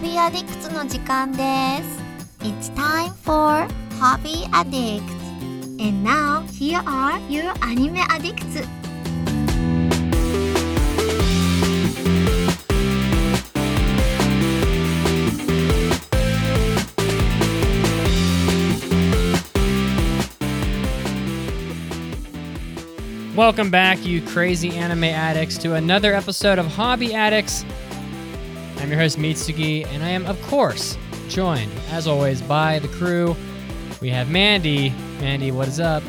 Hobby Addicts の時間です。It's time for Hobby Addicts. And now, here are your anime addicts. Welcome back, you crazy anime addicts, to another episode of Hobby Addicts. I'm your host, Mitsugi, and I am, of course, joined, as always, by the crew. We have Mandy. Mandy, what is up?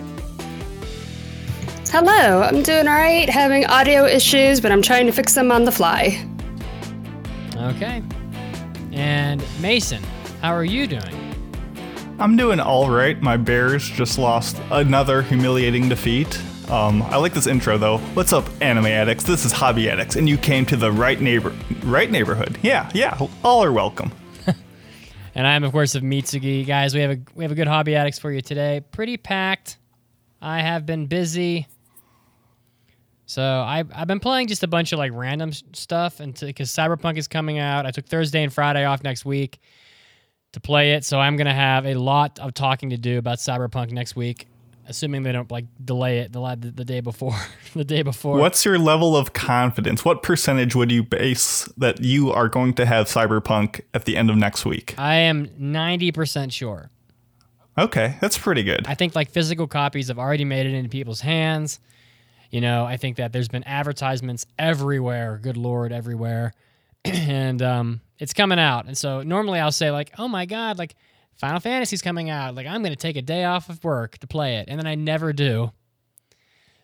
Hello, I'm doing alright, having audio issues, but I'm trying to fix them on the fly. Okay. And Mason, how are you doing? I'm doing all right. My Bears just lost another humiliating defeat. Um, I like this intro though. What's up, anime addicts? This is Hobby Addicts, and you came to the right neighbor, right neighborhood. Yeah, yeah. All are welcome. And I am, of course, of Mitsugi. Guys, we have a we have a good hobby addicts for you today. Pretty packed. I have been busy. So I I've been playing just a bunch of like random stuff until because Cyberpunk is coming out. I took Thursday and Friday off next week to play it, so I'm gonna have a lot of talking to do about Cyberpunk next week, assuming they don't like delay it the the day before the day before. What's your level of confidence? What percentage would you base that you are going to have Cyberpunk at the end of next week? I am ninety percent sure. Okay, that's pretty good. I think like physical copies have already made it into people's hands. You know, I think that there's been advertisements everywhere. Good lord, everywhere, and um, it's coming out. And so normally I'll say like, "Oh my god, like Final Fantasy's coming out. Like I'm going to take a day off of work to play it," and then I never do.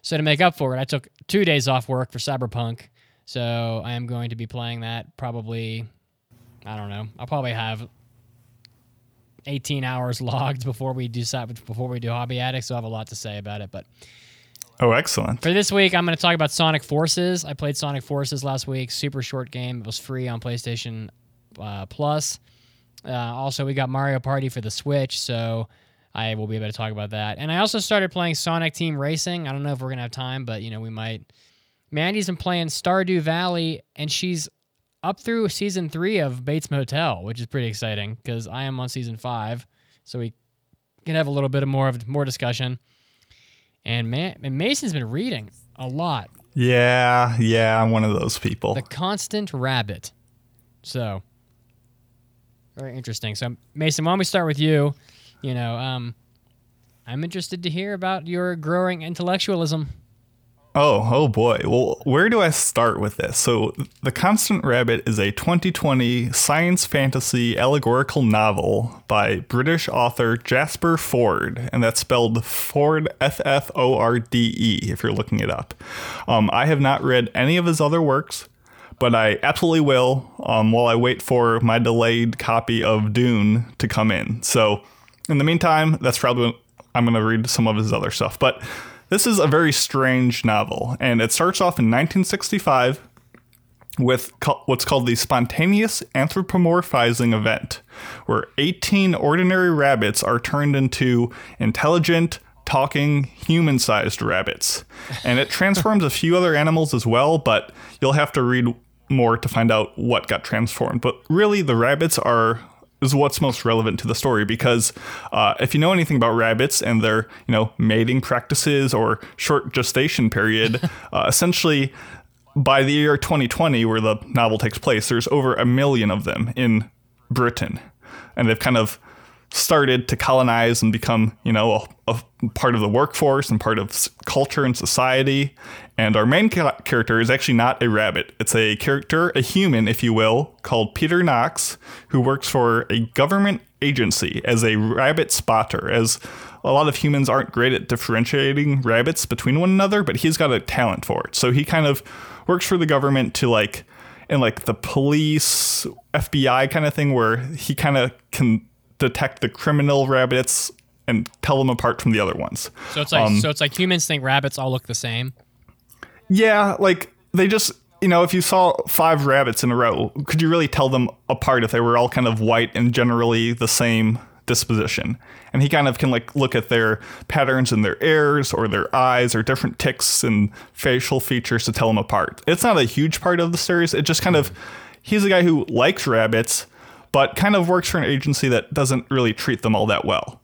So to make up for it, I took two days off work for Cyberpunk. So I am going to be playing that probably. I don't know. I'll probably have 18 hours logged before we do before we do Hobby Addicts. So I have a lot to say about it. But Oh, excellent. for this week, I'm going to talk about Sonic Forces. I played Sonic Forces last week. Super short game. It was free on PlayStation uh, Plus. Uh, also, we got Mario Party for the Switch, so I will be able to talk about that. And I also started playing Sonic Team Racing. I don't know if we're gonna have time, but you know we might. Mandy's been playing Stardew Valley, and she's up through season three of Bates Motel, which is pretty exciting because I am on season five, so we can have a little bit of more of more discussion. And man, and Mason's been reading a lot. Yeah, yeah. I'm one of those people. The Constant Rabbit. So, very interesting. So, Mason, why don't we start with you? You know, um, I'm interested to hear about your growing intellectualism. Oh, oh boy. Well, where do I start with this? So, The Constant Rabbit is a 2020 science fantasy allegorical novel by British author Jasper Fforde, and that's spelled Fforde F F O R D E if you're looking it up. Um, I have not read any of his other works, but I absolutely will um, while I wait for my delayed copy of Dune to come in. So, in the meantime, that's probably I'm going to read some of his other stuff. But this is a very strange novel, and it starts off in 1965 with co- what's called the spontaneous anthropomorphizing event, where 18 ordinary rabbits are turned into intelligent, talking, human sized rabbits. And it transforms a few other animals as well, but you'll have to read more to find out what got transformed. But really, the rabbits are is what's most relevant to the story because uh, if you know anything about rabbits and their you know mating practices or short gestation period, uh, essentially by the year 2020, where the novel takes place, there's over a million of them in Britain, and they've kind of started to colonize and become, you know, a, a part of the workforce and part of culture and society. And our main ca- character is actually not a rabbit. It's a character, a human, if you will, called Peter Knox, who works for a government agency as a rabbit spotter. As a lot of humans aren't great at differentiating rabbits between one another, but he's got a talent for it. So he kind of works for the government to like in like the police FBI kind of thing where he kind of can detect the criminal rabbits and tell them apart from the other ones. So it's like um, so it's like humans think rabbits all look the same. Yeah, like they just you know, if you saw five rabbits in a row, could you really tell them apart if they were all kind of white and generally the same disposition? And he kind of can like look at their patterns in their ears or their eyes or different ticks and facial features to tell them apart. It's not a huge part of the series. It just kind of he's a guy who likes rabbits, but kind of works for an agency that doesn't really treat them all that well.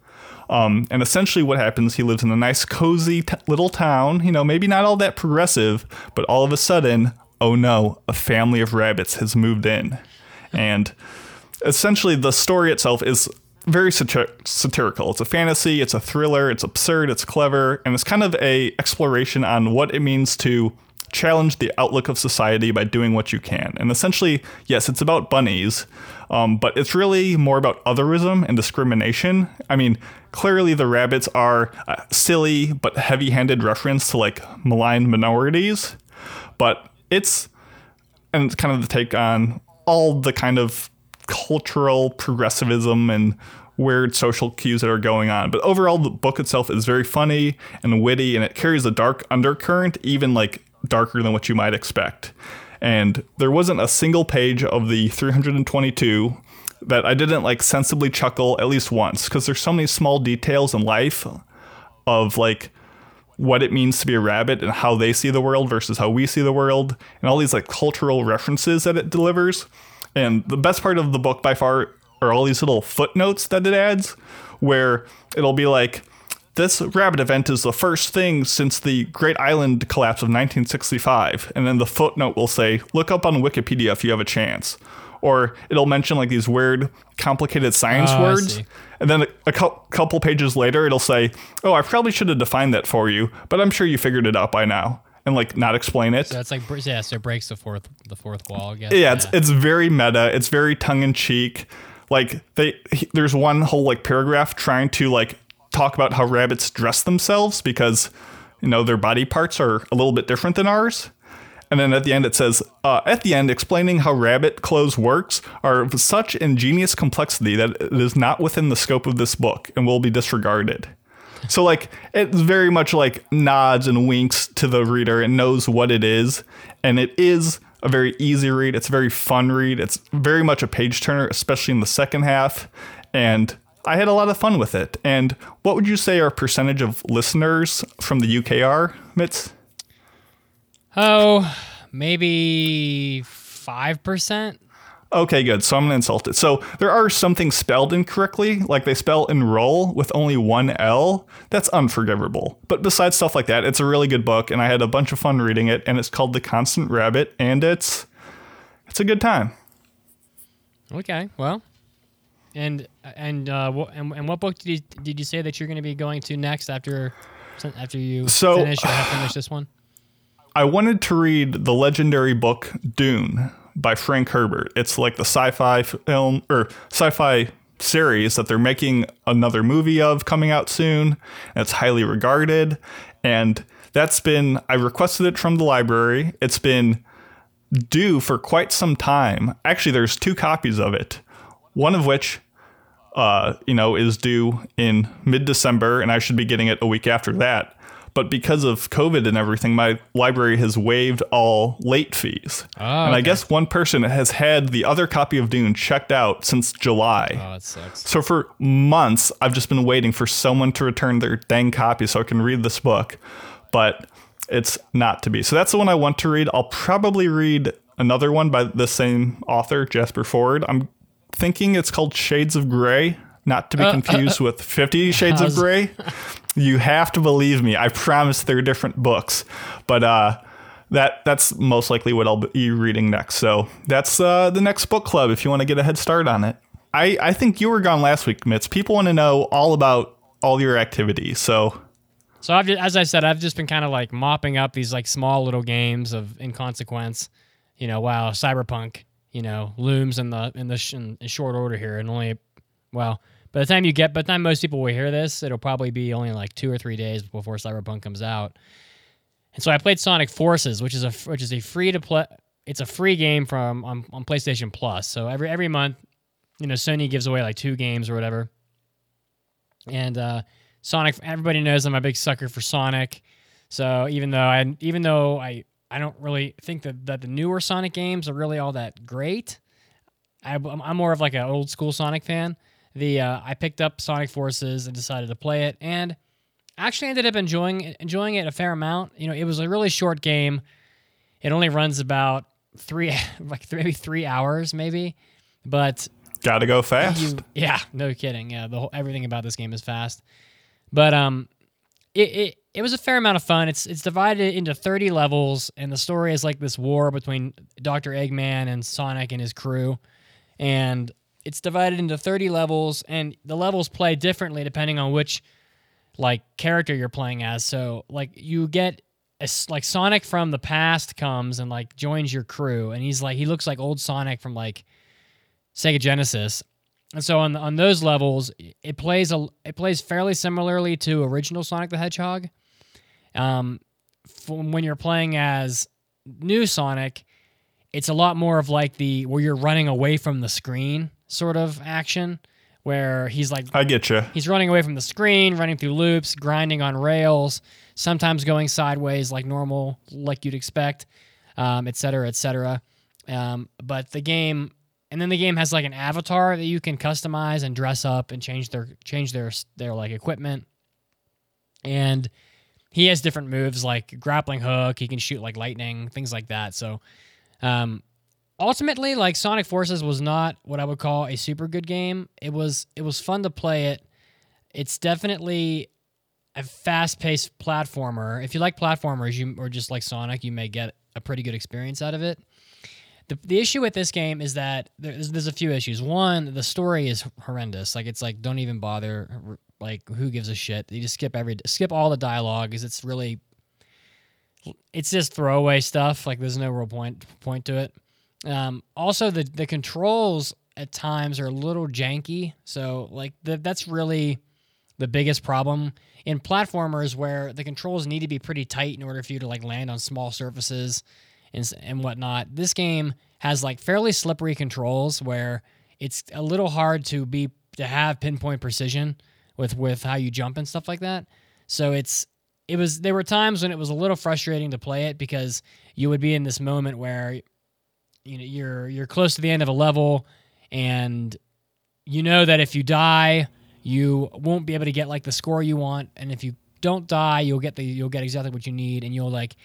Um, and essentially, what happens, he lives in a nice, cozy t- little town, you know, maybe not all that progressive, but all of a sudden, oh no, a family of rabbits has moved in. And essentially, the story itself is very satir- satirical. It's a fantasy, it's a thriller, it's absurd, it's clever, and it's kind of a exploration on what it means to challenge the outlook of society by doing what you can. And essentially, yes, it's about bunnies, um, but it's really more about otherism and discrimination. I mean, clearly the rabbits are a silly but heavy-handed reference to like maligned minorities, but it's and it's kind of the take on all the kind of cultural progressivism and weird social cues that are going on. But overall, the book itself is very funny and witty, and it carries a dark undercurrent, even like darker than what you might expect. And there wasn't a single page of the 322 that I didn't like sensibly chuckle at least once because there's so many small details in life of like what it means to be a rabbit and how they see the world versus how we see the world and all these like cultural references that it delivers. And the best part of the book by far are all these little footnotes that it adds where it'll be like this rabbit event is the first thing since the Great Island collapse of 1965. And then the footnote will say, look up on Wikipedia if you have a chance. Or it'll mention like these weird, complicated science Oh, words. And then a, a cou- couple pages later, it'll say, oh, I probably should have defined that for you, but I'm sure you figured it out by now. And like not explain it. So it's like yeah, so it breaks the fourth the fourth wall. I guess. Yeah, it's it's very meta. It's very tongue in cheek. Like they, he, there's one whole like paragraph trying to like talk about how rabbits dress themselves because you know their body parts are a little bit different than ours. And then at the end it says, uh, at the end, explaining how rabbit clothes works are of such ingenious complexity that it is not within the scope of this book and will be disregarded. So like it's very much like nods and winks to the reader and knows what it is, and it is a very easy read. It's a very fun read. It's very much a page turner, especially in the second half, and I had a lot of fun with it. And what would you say our percentage of listeners from the UK are, Mitz? Oh, maybe five percent. Okay, good. So I'm gonna insult it. So there are some things spelled incorrectly, like they spell enroll with only one L. That's unforgivable. But besides stuff like that, it's a really good book, and I had a bunch of fun reading it. And it's called The Constant Rabbit, and it's it's a good time. Okay, well, and and uh, wh- and, and what book did you did you say that you're going to be going to next after after you So- finish or have finished this one? I wanted to read the legendary book Dune by Frank Herbert. It's like the sci-fi film or sci-fi series that they're making another movie of coming out soon. And it's highly regarded, and that's been I requested it from the library. It's been due for quite some time. Actually, there's two copies of it. One of which uh, you know, is due in mid December, and I should be getting it a week after that. But because of COVID and everything, my library has waived all late fees. Oh, and I guess one person has had the other copy of Dune checked out since July. Oh, that sucks. So for months, I've just been waiting for someone to return their dang copy so I can read this book. But it's not to be. So that's the one I want to read. I'll probably read another one by the same author, Jasper Fforde. I'm thinking it's called Shades of Grey, not to be confused with Fifty Shades of Grey. You have to believe me. I promise they're different books. But uh that that's most likely what I'll be reading next. So that's uh, the next book club if you want to get a head start on it. I, I think you were gone last week, Mitz. People want to know all about all your activities. So So I've just, as I said, I've just been kind of like mopping up these like small little games of inconsequence. You know, wow, Cyberpunk, you know, looms in the in the sh- in, short order here, and only well, by the time you get, by the time most people will hear this, it'll probably be only like two or three days before Cyberpunk comes out. And so I played Sonic Forces, which is a which is a free to play. It's a free game from on, on PlayStation Plus. So every every month, you know, Sony gives away like two games or whatever. And uh, Sonic, everybody knows I'm a big sucker for Sonic. So even though I even though I I don't really think that that the newer Sonic games are really all that great, I, I'm I'm more of like an old school Sonic fan. The uh, I picked up Sonic Forces and decided to play it, and actually ended up enjoying enjoying it a fair amount. You know, it was a really short game. It only runs about three, like maybe three hours, maybe. But Gotta go fast. you yeah no kidding yeah the whole everything about this game is fast but um it, it it was a fair amount of fun it's it's divided into 30 levels and the story is like this war between dr eggman and sonic and his crew and it's divided into 30 levels and the levels play differently depending on which like character you're playing as so like you get a like sonic from the past comes and like joins your crew and he's like he looks like old sonic from like Sega Genesis. And so on on those levels, it plays a it plays fairly similarly to original Sonic the Hedgehog. Um, from when you're playing as new Sonic, it's a lot more of like the where you're running away from the screen sort of action, where he's like I get you. He's running away from the screen, running through loops, grinding on rails, sometimes going sideways like normal, like you'd expect, um, et cetera, et cetera. Um, but the game, and then the game has like an avatar that you can customize and dress up and change their change their their like equipment. And he has different moves like grappling hook. He can shoot like lightning, things like that. So, um, ultimately like sonic forces was not what i would call a super good game. It was it was fun to play it. It's definitely a fast-paced platformer. If you like platformers you or just like sonic you may get a pretty good experience out of it. The, the issue with this game is that there's, there's a few issues. One the story is horrendous. Like it's like don't even bother like who gives a shit you just skip every skip all the dialogue because it's really it's just throwaway stuff like there's no real point point to it um, also, the the controls at times are a little janky. So like the, that's really the biggest problem in platformers where the controls need to be pretty tight in order for you to like land on small surfaces and and whatnot. This game has like fairly slippery controls where it's a little hard to be to have pinpoint precision with with how you jump and stuff like that. So it's it was there were times when it was a little frustrating to play it because you would be in this moment where you know you're you're close to the end of a level and you know that if you die you won't be able to get like the score you want and if you don't die you'll get the you'll get exactly what you need and you'll like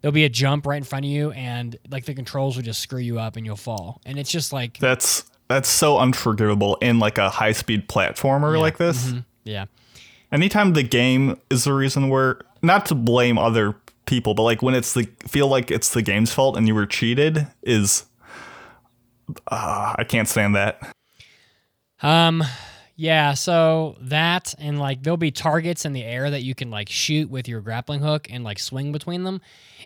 there'll be a jump right in front of you and like the controls will just screw you up and you'll fall and it's just like That's that's so unforgivable in like a high speed platformer Yeah, like this. mhm, yeah Anytime the game is the reason where not to blame other people, but like when it's the feel like it's the game's fault and you were cheated is uh, I can't stand that. Um, yeah. So that and like there'll be targets in the air that you can like shoot with your grappling hook and like swing between them,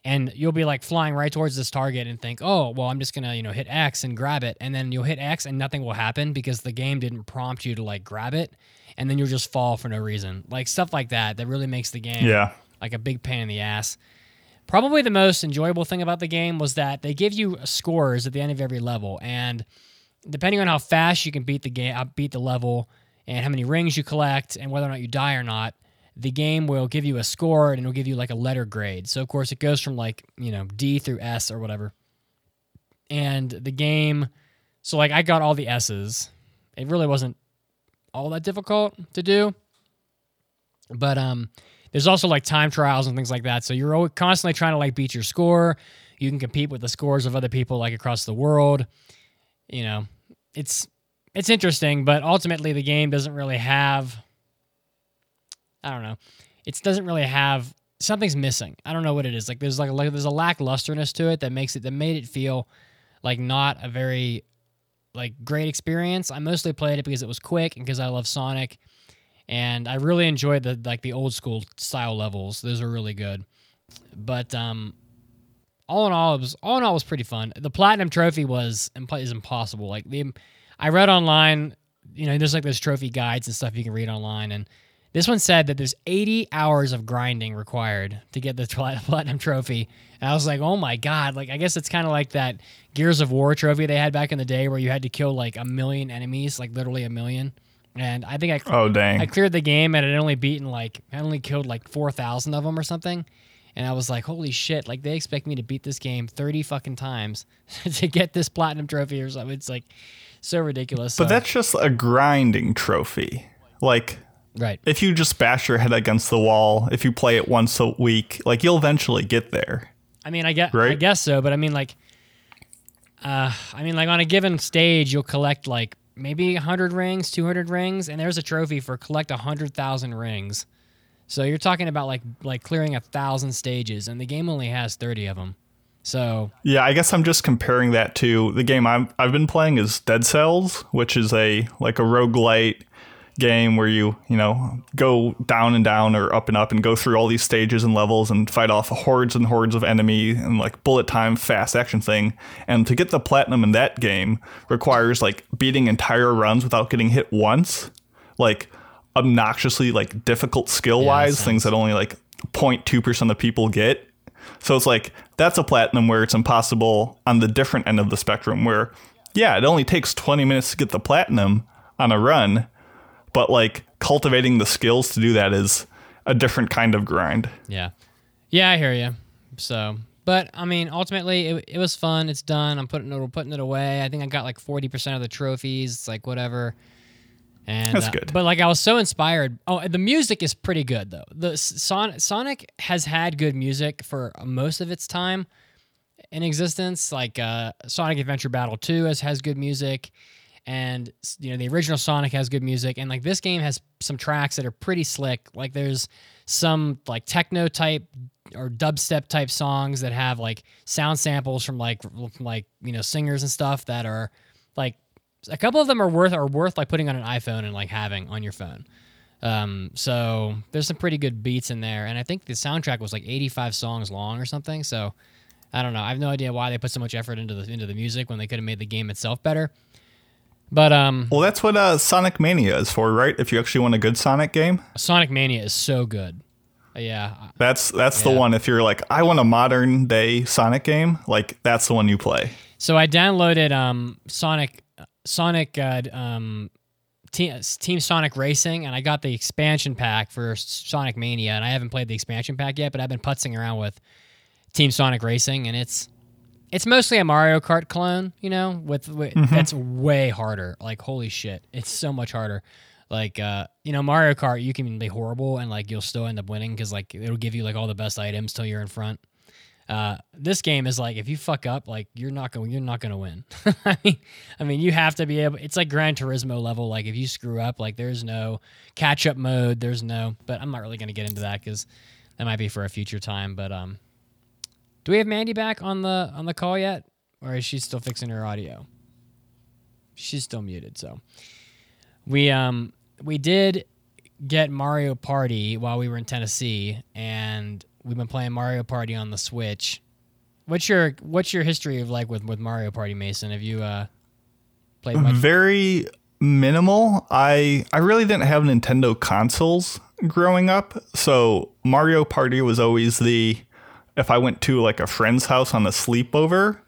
and you'll be like flying right towards this target and think, oh, well, I'm just gonna you know hit X and grab it, and then you'll hit X and nothing will happen because the game didn't prompt you to like grab it, and then you'll just fall for no reason. Like stuff like that that really makes the game Yeah. like a big pain in the ass. Probably the most enjoyable thing about the game was that they give you scores at the end of every level, and depending on how fast you can beat the game, uh, beat the level, and how many rings you collect, and whether or not you die or not, the game will give you a score and it'll give you like a letter grade. So of course it goes from like you know D through S or whatever, and the game. So like I got all the S's. It really wasn't all that difficult to do, but um there's also like time trials and things like that. So you're always constantly trying to like beat your score. You can compete with the scores of other people like across the world. You know, it's it's interesting, but ultimately the game doesn't really have I don't know. It doesn't really have something's missing. I don't know what it is. Like there's like, like there's a lacklusterness to it that makes it that made it feel like not a very like great experience. I mostly played it because it was quick and because I love Sonic and I really enjoyed the like the old school style levels. Those are really good. But um, all in all, it was all in all was pretty fun. The platinum trophy was is impossible. Like the I read online, you know, there's like those trophy guides and stuff you can read online, and this one said that there's 80 hours of grinding required to get the platinum trophy. And I was like, oh my god! Like I guess it's kind of like that Gears of War trophy they had back in the day, where you had to kill like a million enemies, like literally a million. And I think I Oh dang. I cleared the game and I'd only beaten like I only killed like four thousand of them or something. And I was like, holy shit! Like they expect me to beat this game thirty fucking times to get this platinum trophy or something. It's like so ridiculous. but So- that's just a grinding trophy. Like right. if you just bash your head against the wall, if you play it once a week, like you'll eventually get there. I mean, I guess right? I guess so, but I mean, like, uh, I mean, like on a given stage, you'll collect like maybe 100 rings, 200 rings, and there's a trophy for collect 100,000 rings. So you're talking about like like clearing a thousand stages, and the game only has 30 of them. So Yeah, I guess I'm just comparing that to the game I'm, I've been playing is Dead Cells, which is a like a roguelite game where you, you know, go down and down or up and up and go through all these stages and levels and fight off hordes and hordes of enemy and like bullet time fast action thing. And to get the platinum in that game requires like beating entire runs without getting hit once. Like obnoxiously like difficult skill wise, sounds- things that only like 0.2% of people get. So it's like that's a platinum where it's impossible on the different end of the spectrum where yeah, it only takes 20 minutes to get the platinum on a run, but like cultivating the skills to do that is a different kind of grind. yeah, yeah, I hear you. So, but I mean, ultimately, it, it was fun. It's done. I'm putting it putting it away. I think I got like 40 percent of the trophies. It's like whatever. And That's uh, good. But like I was so inspired. Oh, the music is pretty good though. The Son- Sonic has had good music for most of its time in existence. Like uh, Sonic Adventure Battle 2 has has good music, and you know the original Sonic has good music, and like this game has some tracks that are pretty slick. Like there's some like techno type or dubstep type songs that have like sound samples from like from like you know singers and stuff that are like a couple of them are worth are worth like putting on an iPhone and like having on your phone. Um, so there's some pretty good beats in there, and I think the soundtrack was like 85 songs long or something. So I don't know. I have no idea why they put so much effort into the into the music when they could have made the game itself better. But um, Well, that's what uh, Sonic Mania is for, right? If you actually want a good Sonic game, Sonic Mania is so good. Yeah, that's that's the one. If you're like, I want a modern day Sonic game, like that's the one you play. So I downloaded um Sonic Sonic uh, um Team, Team Sonic Racing, and I got the expansion pack for Sonic Mania, and I haven't played the expansion pack yet, but I've been putzing around with Team Sonic Racing, and it's it's mostly a Mario Kart clone, you know, with, with that's way harder. Like holy shit, it's so much harder. Like uh, you know, Mario Kart, you can be horrible and like you'll still end up winning because like it'll give you like all the best items till you're in front. Uh, this game is like if you fuck up, like you're not going, you're not going to win. I mean, I mean, you have to be able. It's like Gran Turismo level. Like if you screw up, like there's no catch up mode. There's no. But I'm not really going to get into that because that might be for a future time. But um, do we have Mandy back on the on the call yet, or is she still fixing her audio? She's still muted. So we um we did get Mario Party while we were in Tennessee, and we've been playing Mario Party on the Switch. What's your what's your history of like with with Mario Party, Mason? Have you uh played much? Very minimal. I I really didn't have Nintendo consoles growing up, so Mario Party was always the if I went to like a friend's house on a sleepover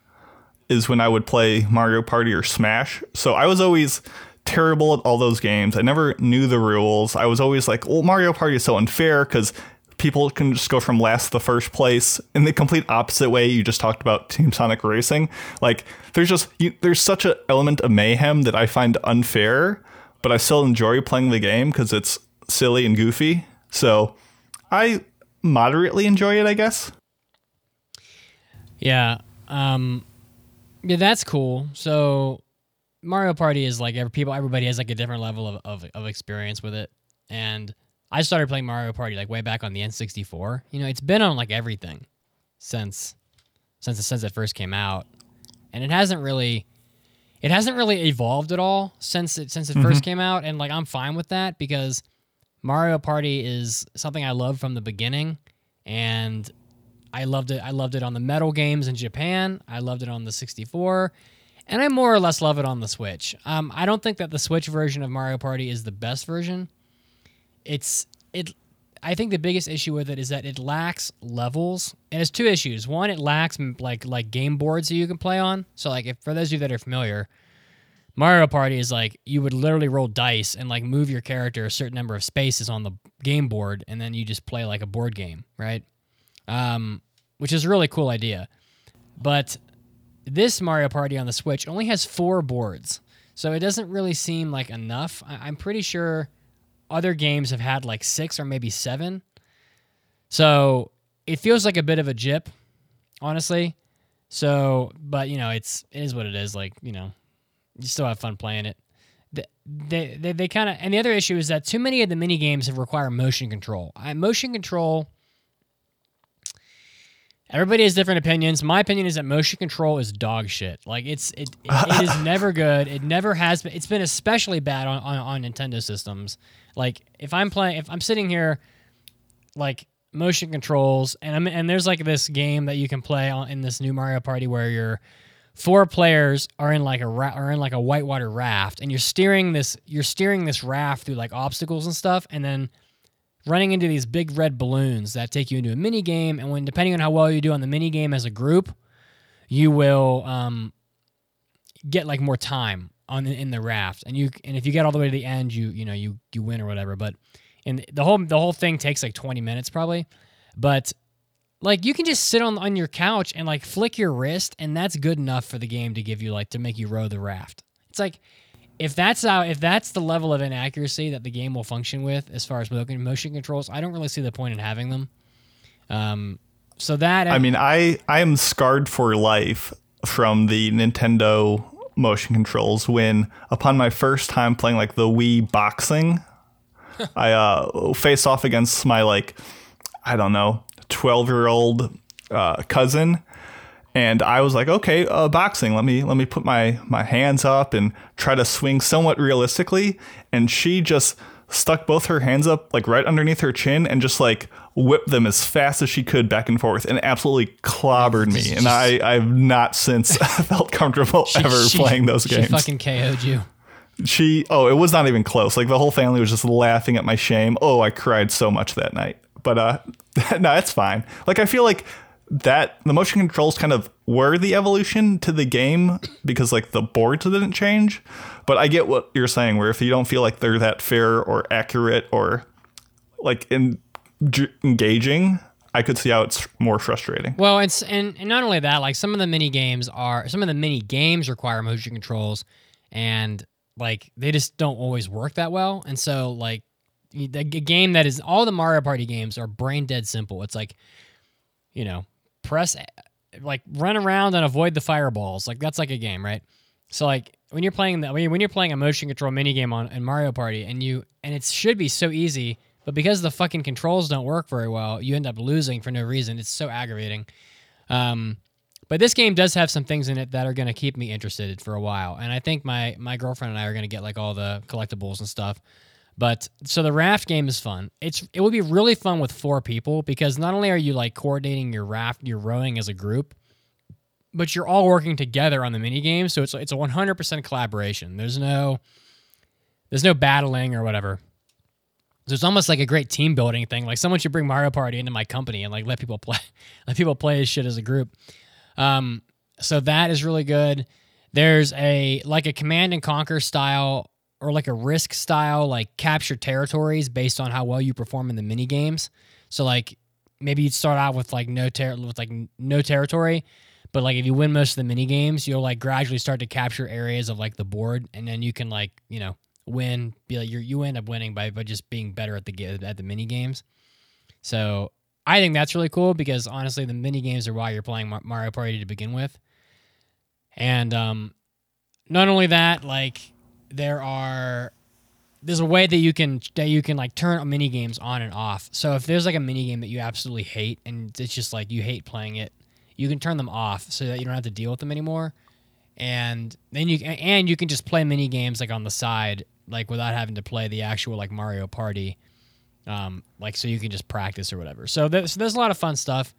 is when I would play Mario Party or Smash. So I was always terrible at all those games. I never knew the rules. I was always like, "Well, Mario Party is so unfair cuz people can just go from last to first place in the complete opposite way you just talked about Team Sonic Racing. Like there's just you, there's such an element of mayhem that I find unfair, but I still enjoy playing the game cuz it's silly and goofy. So I moderately enjoy it, I guess. Yeah. Um yeah, that's cool. So Mario Party is like every people everybody has like a different level of, of, of experience with it. And I started playing Mario Party like way back on the N64. You know, it's been on like everything since since since it first came out. And it hasn't really it hasn't really evolved at all since it since it first came out and like I'm fine with that because Mario Party is something I love from the beginning and I loved it. I loved it on the Metal games in Japan. I loved it on the 64, and I more or less love it on the Switch. Um, I don't think that the Switch version of Mario Party is the best version. It's it. I think the biggest issue with it is that it lacks levels, and it's two issues. One, it lacks like like game boards that you can play on. So like if for those of you that are familiar, Mario Party is like you would literally roll dice and like move your character a certain number of spaces on the game board, and then you just play like a board game, right? Um, which is a really cool idea. But this Mario Party on the Switch only has four boards, so it doesn't really seem like enough. I- I'm pretty sure other games have had like six or maybe seven. So it feels like a bit of a jip, honestly. So, but you know, it's it is what it is. Like you know, you still have fun playing it. th- they they, they kind of and the other issue is that too many of the mini games have require motion control. I, motion control. Everybody has different opinions. My opinion is that motion control is dog shit. Like it's it it, it is never good. It never has been. It's been especially bad on, on on Nintendo systems. Like if I'm playing, if I'm sitting here, like motion controls, and I'm and there's like this game that you can play on in this new Mario Party where you're four players are in like a ra- are in like a whitewater raft, and you're steering this you're steering this raft through like obstacles and stuff, and then running into these big red balloons that take you into a mini game. And when depending on how well you do on the mini game as a group, you will um, get like more time on in the raft. And you and if you get all the way to the end, you you know you you win or whatever. But and the whole the whole thing takes like 20 minutes probably. But like you can just sit on on your couch and like flick your wrist, and that's good enough for the game to give you like to make you row the raft. It's like if that's how if that's the level of inaccuracy that the game will function with as far as motion controls, I don't really see the point in having them. Um, so that I mean, I I am scarred for life from the Nintendo motion controls when upon my first time playing like the Wii boxing, I uh face off against my like I don't know, 12-year-old uh, cousin and I was like, okay, uh, boxing. Let me let me put my my hands up and try to swing somewhat realistically. And she just stuck both her hands up like right underneath her chin and just like whipped them as fast as she could back and forth and absolutely clobbered me. And I I've not since felt comfortable ever she- playing those games. she fucking KO'd you. She oh, it was not even close. Like the whole family was just laughing at my shame. Oh, I cried so much that night. But uh no, it's fine. Like I feel like that the motion controls kind of were the evolution to the game because like the boards didn't change. But I get what you're saying where if you don't feel like they're that fair or accurate or like in, j- engaging, I could see how it's more frustrating. Well, it's and, and not only that, like some of the mini games are some of the mini games require motion controls, and like they just don't always work that well. And so like the game that is all the Mario Party games are brain dead simple. It's like, you know, press like run around and avoid the fireballs. Like that's like a game, right? So like when you're playing that when you're playing a motion control mini game on in Mario Party and you and it should be so easy, but because the fucking controls don't work very well, you end up losing for no reason. It's so aggravating. Um, but this game does have some things in it that are going to keep me interested for a while, and I think my my girlfriend and I are going to get like all the collectibles and stuff. But so the raft game is fun. It's it would be really fun with four people because not only are you like coordinating your raft, you're rowing as a group, but you're all working together on the mini game. So it's it's a 100% collaboration. There's no there's no battling or whatever. So it's almost like a great team building thing. Like someone should bring Mario Party into my company and like let people play, let people play as shit as a group. Um, so that is really good. There's a like a command and conquer style or like a risk style, like capture territories based on how well you perform in the mini games. So like maybe you'd start out with like no ter- with like no territory, but like if you win most of the mini games, you'll like gradually start to capture areas of like the board, and then you can like you know win. Be like you you end up winning by by just being better at the at the mini games. So I think that's really cool because honestly, the mini games are why you're playing Mario Party to begin with. And um, not only that, like there are there's a way that you can that you can like turn mini games on and off. So if there's like a mini game that you absolutely hate and it's just like you hate playing it, you can turn them off so that you don't have to deal with them anymore. And then you and you can just play mini games like on the side, like without having to play the actual like Mario Party. Um, like so you can just practice or whatever. So there's, so there's a lot of fun stuff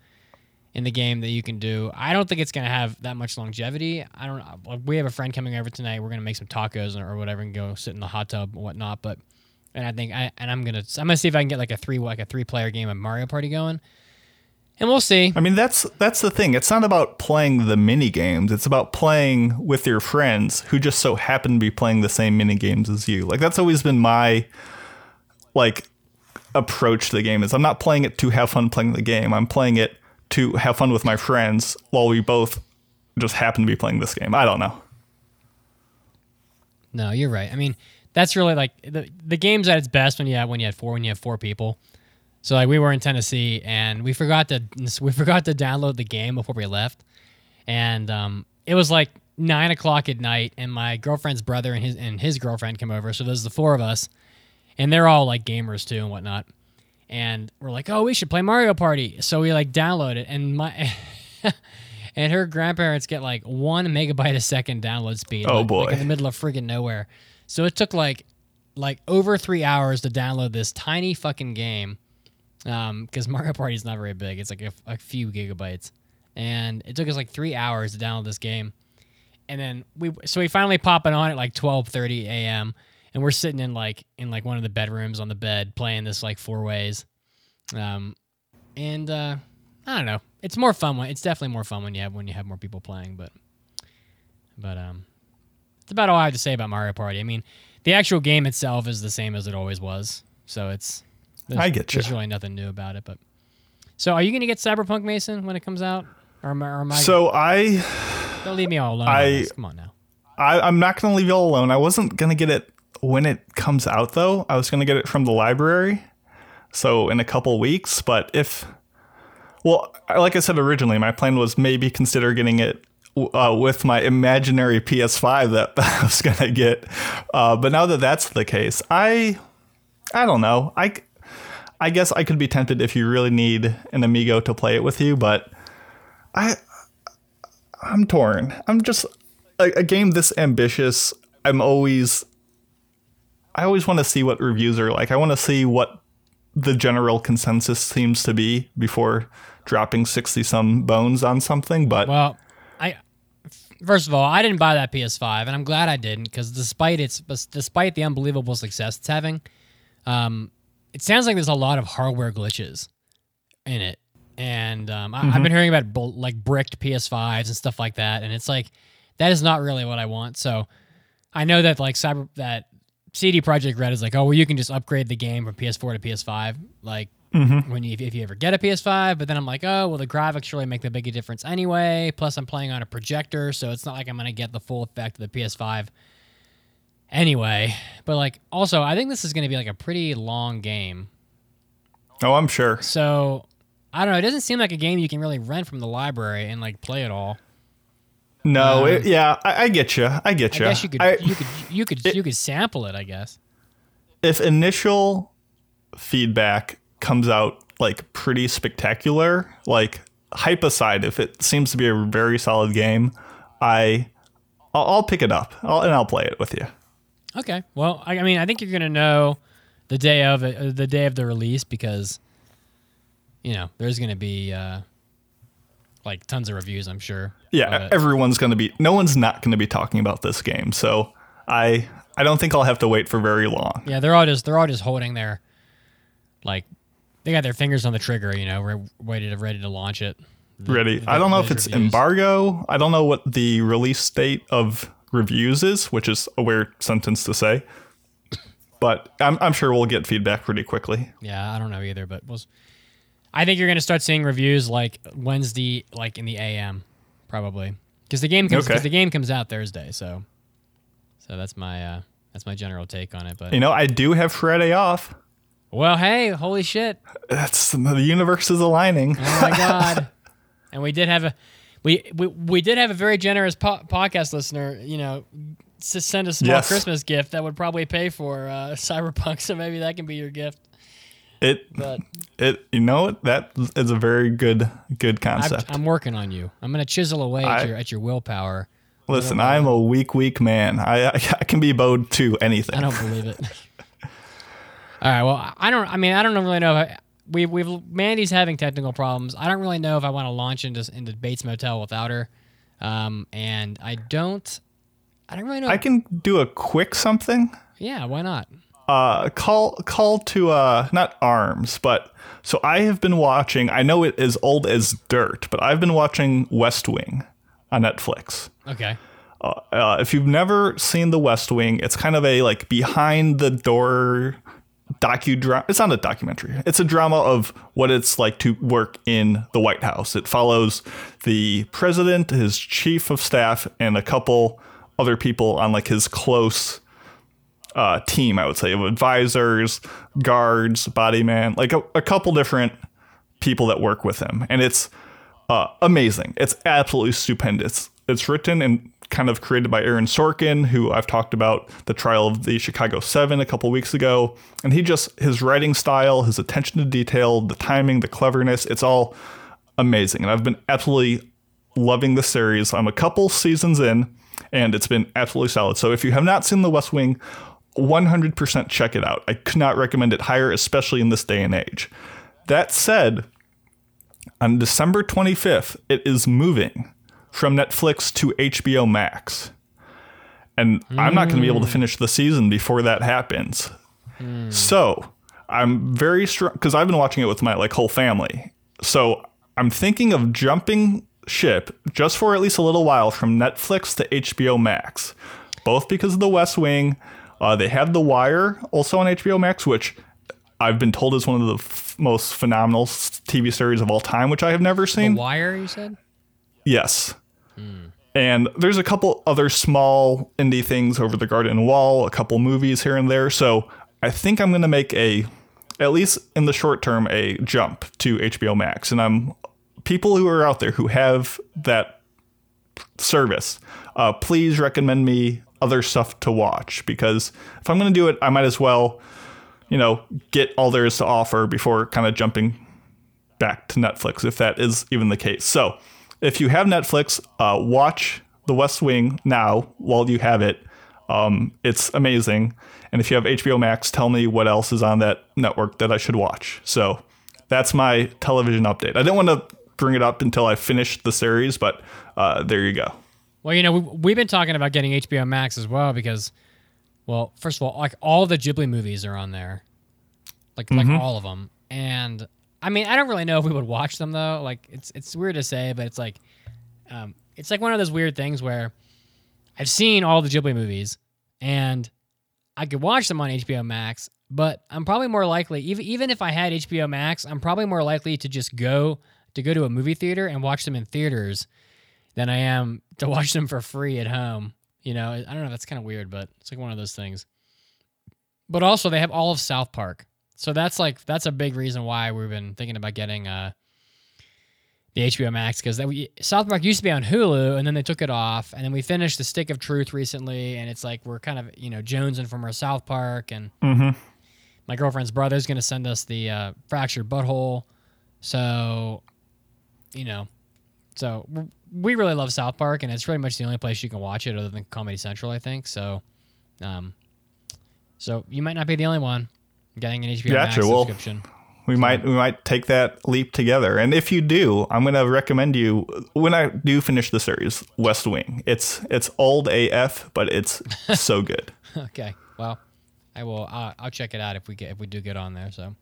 in the game that you can do. I don't think it's gonna have that much longevity. I don't. know. We have a friend coming over tonight. We're gonna make some tacos or whatever and go sit in the hot tub and whatnot. But and I think I and I'm gonna I'm gonna see if I can get like a three like a three player game of Mario Party going, and we'll see. I mean, that's that's the thing. It's not about playing the mini games. It's about playing with your friends who just so happen to be playing the same mini games as you. Like that's always been my like approach to the game. Is I'm not playing it to have fun playing the game. I'm playing it to have fun with my friends while we both just happen to be playing this game. I don't know. No, you're right. I mean, that's really like the the game's at its best when you have when you had four when you have four people. So like we were in Tennessee and we forgot to we forgot to download the game before we left, and um, it was like nine o'clock at night, and my girlfriend's brother and his and his girlfriend come over. So there's the four of us, and they're all like gamers too and whatnot. And we're like, oh, we should play Mario Party. So we like download it, and my and her grandparents get like one megabyte a second download speed. Oh, like, boy. Like in the middle of friggin' nowhere. So it took like like over three hours to download this tiny fucking game. Um, because Mario Party is not very big. It's like a, a few gigabytes, and it took us like three hours to download this game. And then we so we finally pop it on at like twelve thirty a.m. and we're sitting in like in like one of the bedrooms on the bed playing this like four ways. Um, and uh, I don't know. It's more fun when it's definitely more fun when you have when you have more people playing. But but um, it's about all I have to say about Mario Party. I mean, the actual game itself is the same as it always was. So it's I get you. There's really nothing new about it. But so are you gonna get Cyberpunk Mason when it comes out? Or am I, or am I So I don't leave me all alone. I- Come on now. I, I'm not going to leave you all alone. I wasn't going to get it when it comes out, though. I was going to get it from the library. So in a couple weeks. But if, well, like I said originally, my plan was maybe consider getting it uh, with my imaginary PS5 that I was going to get. Uh, but now that that's the case, I, I don't know. I, I guess I could be tempted if you really need an Amigo to play it with you, but I, I'm torn. I'm just a, a game this ambitious. I'm always, I always want to see what reviews are like. I want to see what the general consensus seems to be before dropping sixty some bones on something. But Well, I first of all, I didn't buy that PS5, and I'm glad I didn't because despite its despite the unbelievable success it's having, um, it sounds like there's a lot of hardware glitches in it, and um, I, I've been hearing about like bricked PS5s and stuff like that, and it's like that is not really what I want. So I know that like cyber that CD Projekt Red is like, oh well, you can just upgrade the game from PS4 to PS5, like mm-hmm. when you if you ever get a PS5. But then I'm like, oh well, the graphics really make the big difference anyway. Plus, I'm playing on a projector, so it's not like I'm gonna get the full effect of the PS5 anyway. But like, also, I think this is gonna be like a pretty long game. oh, I'm sure. So I don't know. It doesn't seem like a game you can really rent from the library and like play it all. No, Um, it, yeah, I, I get you. I get you. I guess you could I- you could you could you could sample it. I guess. if initial feedback comes out like pretty spectacular, like hype aside, if it seems to be a very solid game, I I'll, I'll pick it up I'll, and I'll play it with you. Okay. Well, I, I mean, I think you're gonna know the day of it, uh, the day of the release because you know there's gonna be uh, like tons of reviews. I'm sure. Yeah, everyone's gonna be. No one's not gonna be talking about this game, so I I don't think I'll have to wait for very long. yeah, they're all just they're all just holding their like they got their fingers on the trigger. You know, re- ready to ready to launch it. Ready? I don't know if it's reviews. embargo. I don't know what the release date of reviews is, which is a weird sentence to say. But I'm, I'm sure we'll get feedback pretty quickly. Yeah, I don't know either, but we'll, I think you're gonna start seeing reviews like Wednesday, like in the AM, probably because the game comes Okay. the game comes out Thursday. So, so that's my uh, that's my general take on it. But You know, I do have Friday off. well, hey, holy shit! That's the universe is aligning. Oh my god! and we did have a we we, we did have a very generous po- podcast listener. You know, send us a small Yes. Christmas gift that would probably pay for uh, Cyberpunk. So maybe that can be your gift. It But it you know what that is a very good good I'm, concept. I'm working on you. I'm gonna chisel away I- at your at your willpower. Listen, I'm a weak weak man. I I, I can be bowed to anything. I don't believe it. All right. Well, I don't. I mean, I don't really know. If I, we we've Mandy's having technical problems. I don't really know if I want to launch into into Bates Motel without her. Um, and I don't. I don't really know. I can do a quick something. yeah. Why not? Uh call call to uh not arms but so i have been watching i know it is old as dirt but i've been watching west wing on netflix Okay. uh, uh, if you've never seen the west wing it's kind of a like behind the door docudrama it's not a documentary it's a drama of what it's like to work in the white house it follows the president his chief of staff and a couple other people on like his close uh, team, I would say, of advisors, guards, body man, like a, a couple different people that work with him. And it's uh, amazing. It's absolutely stupendous. It's written and kind of created by Aaron Sorkin, who I've talked about the trial of the Chicago Seven a couple weeks ago. And he just, his writing style, his attention to detail, the timing, the cleverness, it's all amazing. And I've been absolutely loving the series. I'm a couple seasons in, and it's been absolutely solid. So if you have not seen The West Wing, 100% check it out. I could not recommend it higher, especially in this day and age. That said, on December 25th, it is moving from Netflix to HBO Max. And I'm not going to be able to mm. finish the season before that happens. So I'm very strong because I've been watching it with my like whole family. So I'm thinking of jumping ship just for at least a little while from Netflix to HBO Max, both because of The West Wing. Uh, they have The Wire also on HBO Max, which I've been told is one of the f- most phenomenal TV series of all time, which I have never seen. The. Wire, you said? Yes. And there's a couple other small indie things over the Garden Wall, a couple movies here and there. So I think I'm going to make a, at least in the short term, a jump to HBO Max. And I'm people who are out there who have that service, uh, please recommend me other stuff to watch because if I'm going to do it, I might as well, you know, get all there is to offer before kind of jumping back to Netflix, if that is even the case. So, if you have Netflix, uh, watch The West Wing now while you have it. Um, it's amazing. And if you have HBO Max, tell me what else is on that network that I should watch. So, that's my television update. I didn't want to bring it up until I finished the series, but uh, there you go. Well, you know, we, we've been talking about getting HBO Max as well because, well, first of all, like all the Ghibli movies are on there, like like all of them. And I mean, I don't really know if we would watch them though. Like, it's it's weird to say, but it's like, um, it's like one of those weird things where I've seen all the Ghibli movies and I could watch them on HBO Max, but I'm probably more likely, even even if I had HBO Max, I'm probably more likely to just go to go to a movie theater and watch them in theaters than I am to watch them for free at home. You know, I don't know. That's kind of weird, but it's like one of those things. But also, they have all of South Park, so that's like that's a big reason why we've been thinking about getting uh, the HBO Max because that we, South Park used to be on Hulu, and then they took it off, and then we finished the Stick of Truth recently, and it's like we're kind of you know jonesing from our South Park, and Mm-hmm. my girlfriend's brother's going to send us the uh, Fractured But Whole. So, you know, so we really love South Park, and it's pretty much the only place you can watch it other than Comedy Central, I think. So, um, so you might not be the only one getting an HBO Gotcha, Max well- subscription. We might we might take that leap together. And if you do, I'm gonna recommend you when I do finish the series, West Wing. It's it's old AF, but it's so good. okay. Well, I will. Uh, I'll check it out if we get if we do get on there. So,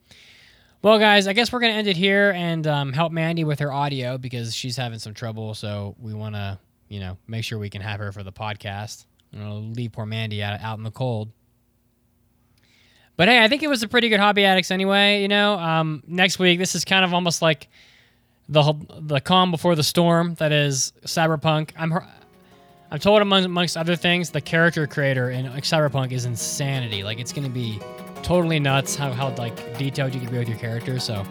well, guys, I guess we're gonna end it here and um, help Mandy with her audio because she's having some trouble. So we want to, you know, make sure we can have her for the podcast. You leave poor Mandy out out in the cold. But hey, I think it was a pretty good hobby addicts anyway. You know, um, next week this is kind of almost like the the calm before the storm that is Cyberpunk. I'm I'm told among, amongst other things, the character creator in Cyberpunk is insanity. Like it's gonna be totally nuts how, how like detailed you can be with your character. So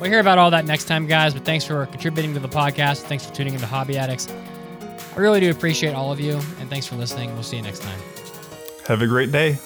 we'll hear about all that next time, guys. But thanks for contributing to the podcast. Thanks for tuning into Hobby Addicts. I really do appreciate all of you, and thanks for listening. We'll see you next time. Have a great day.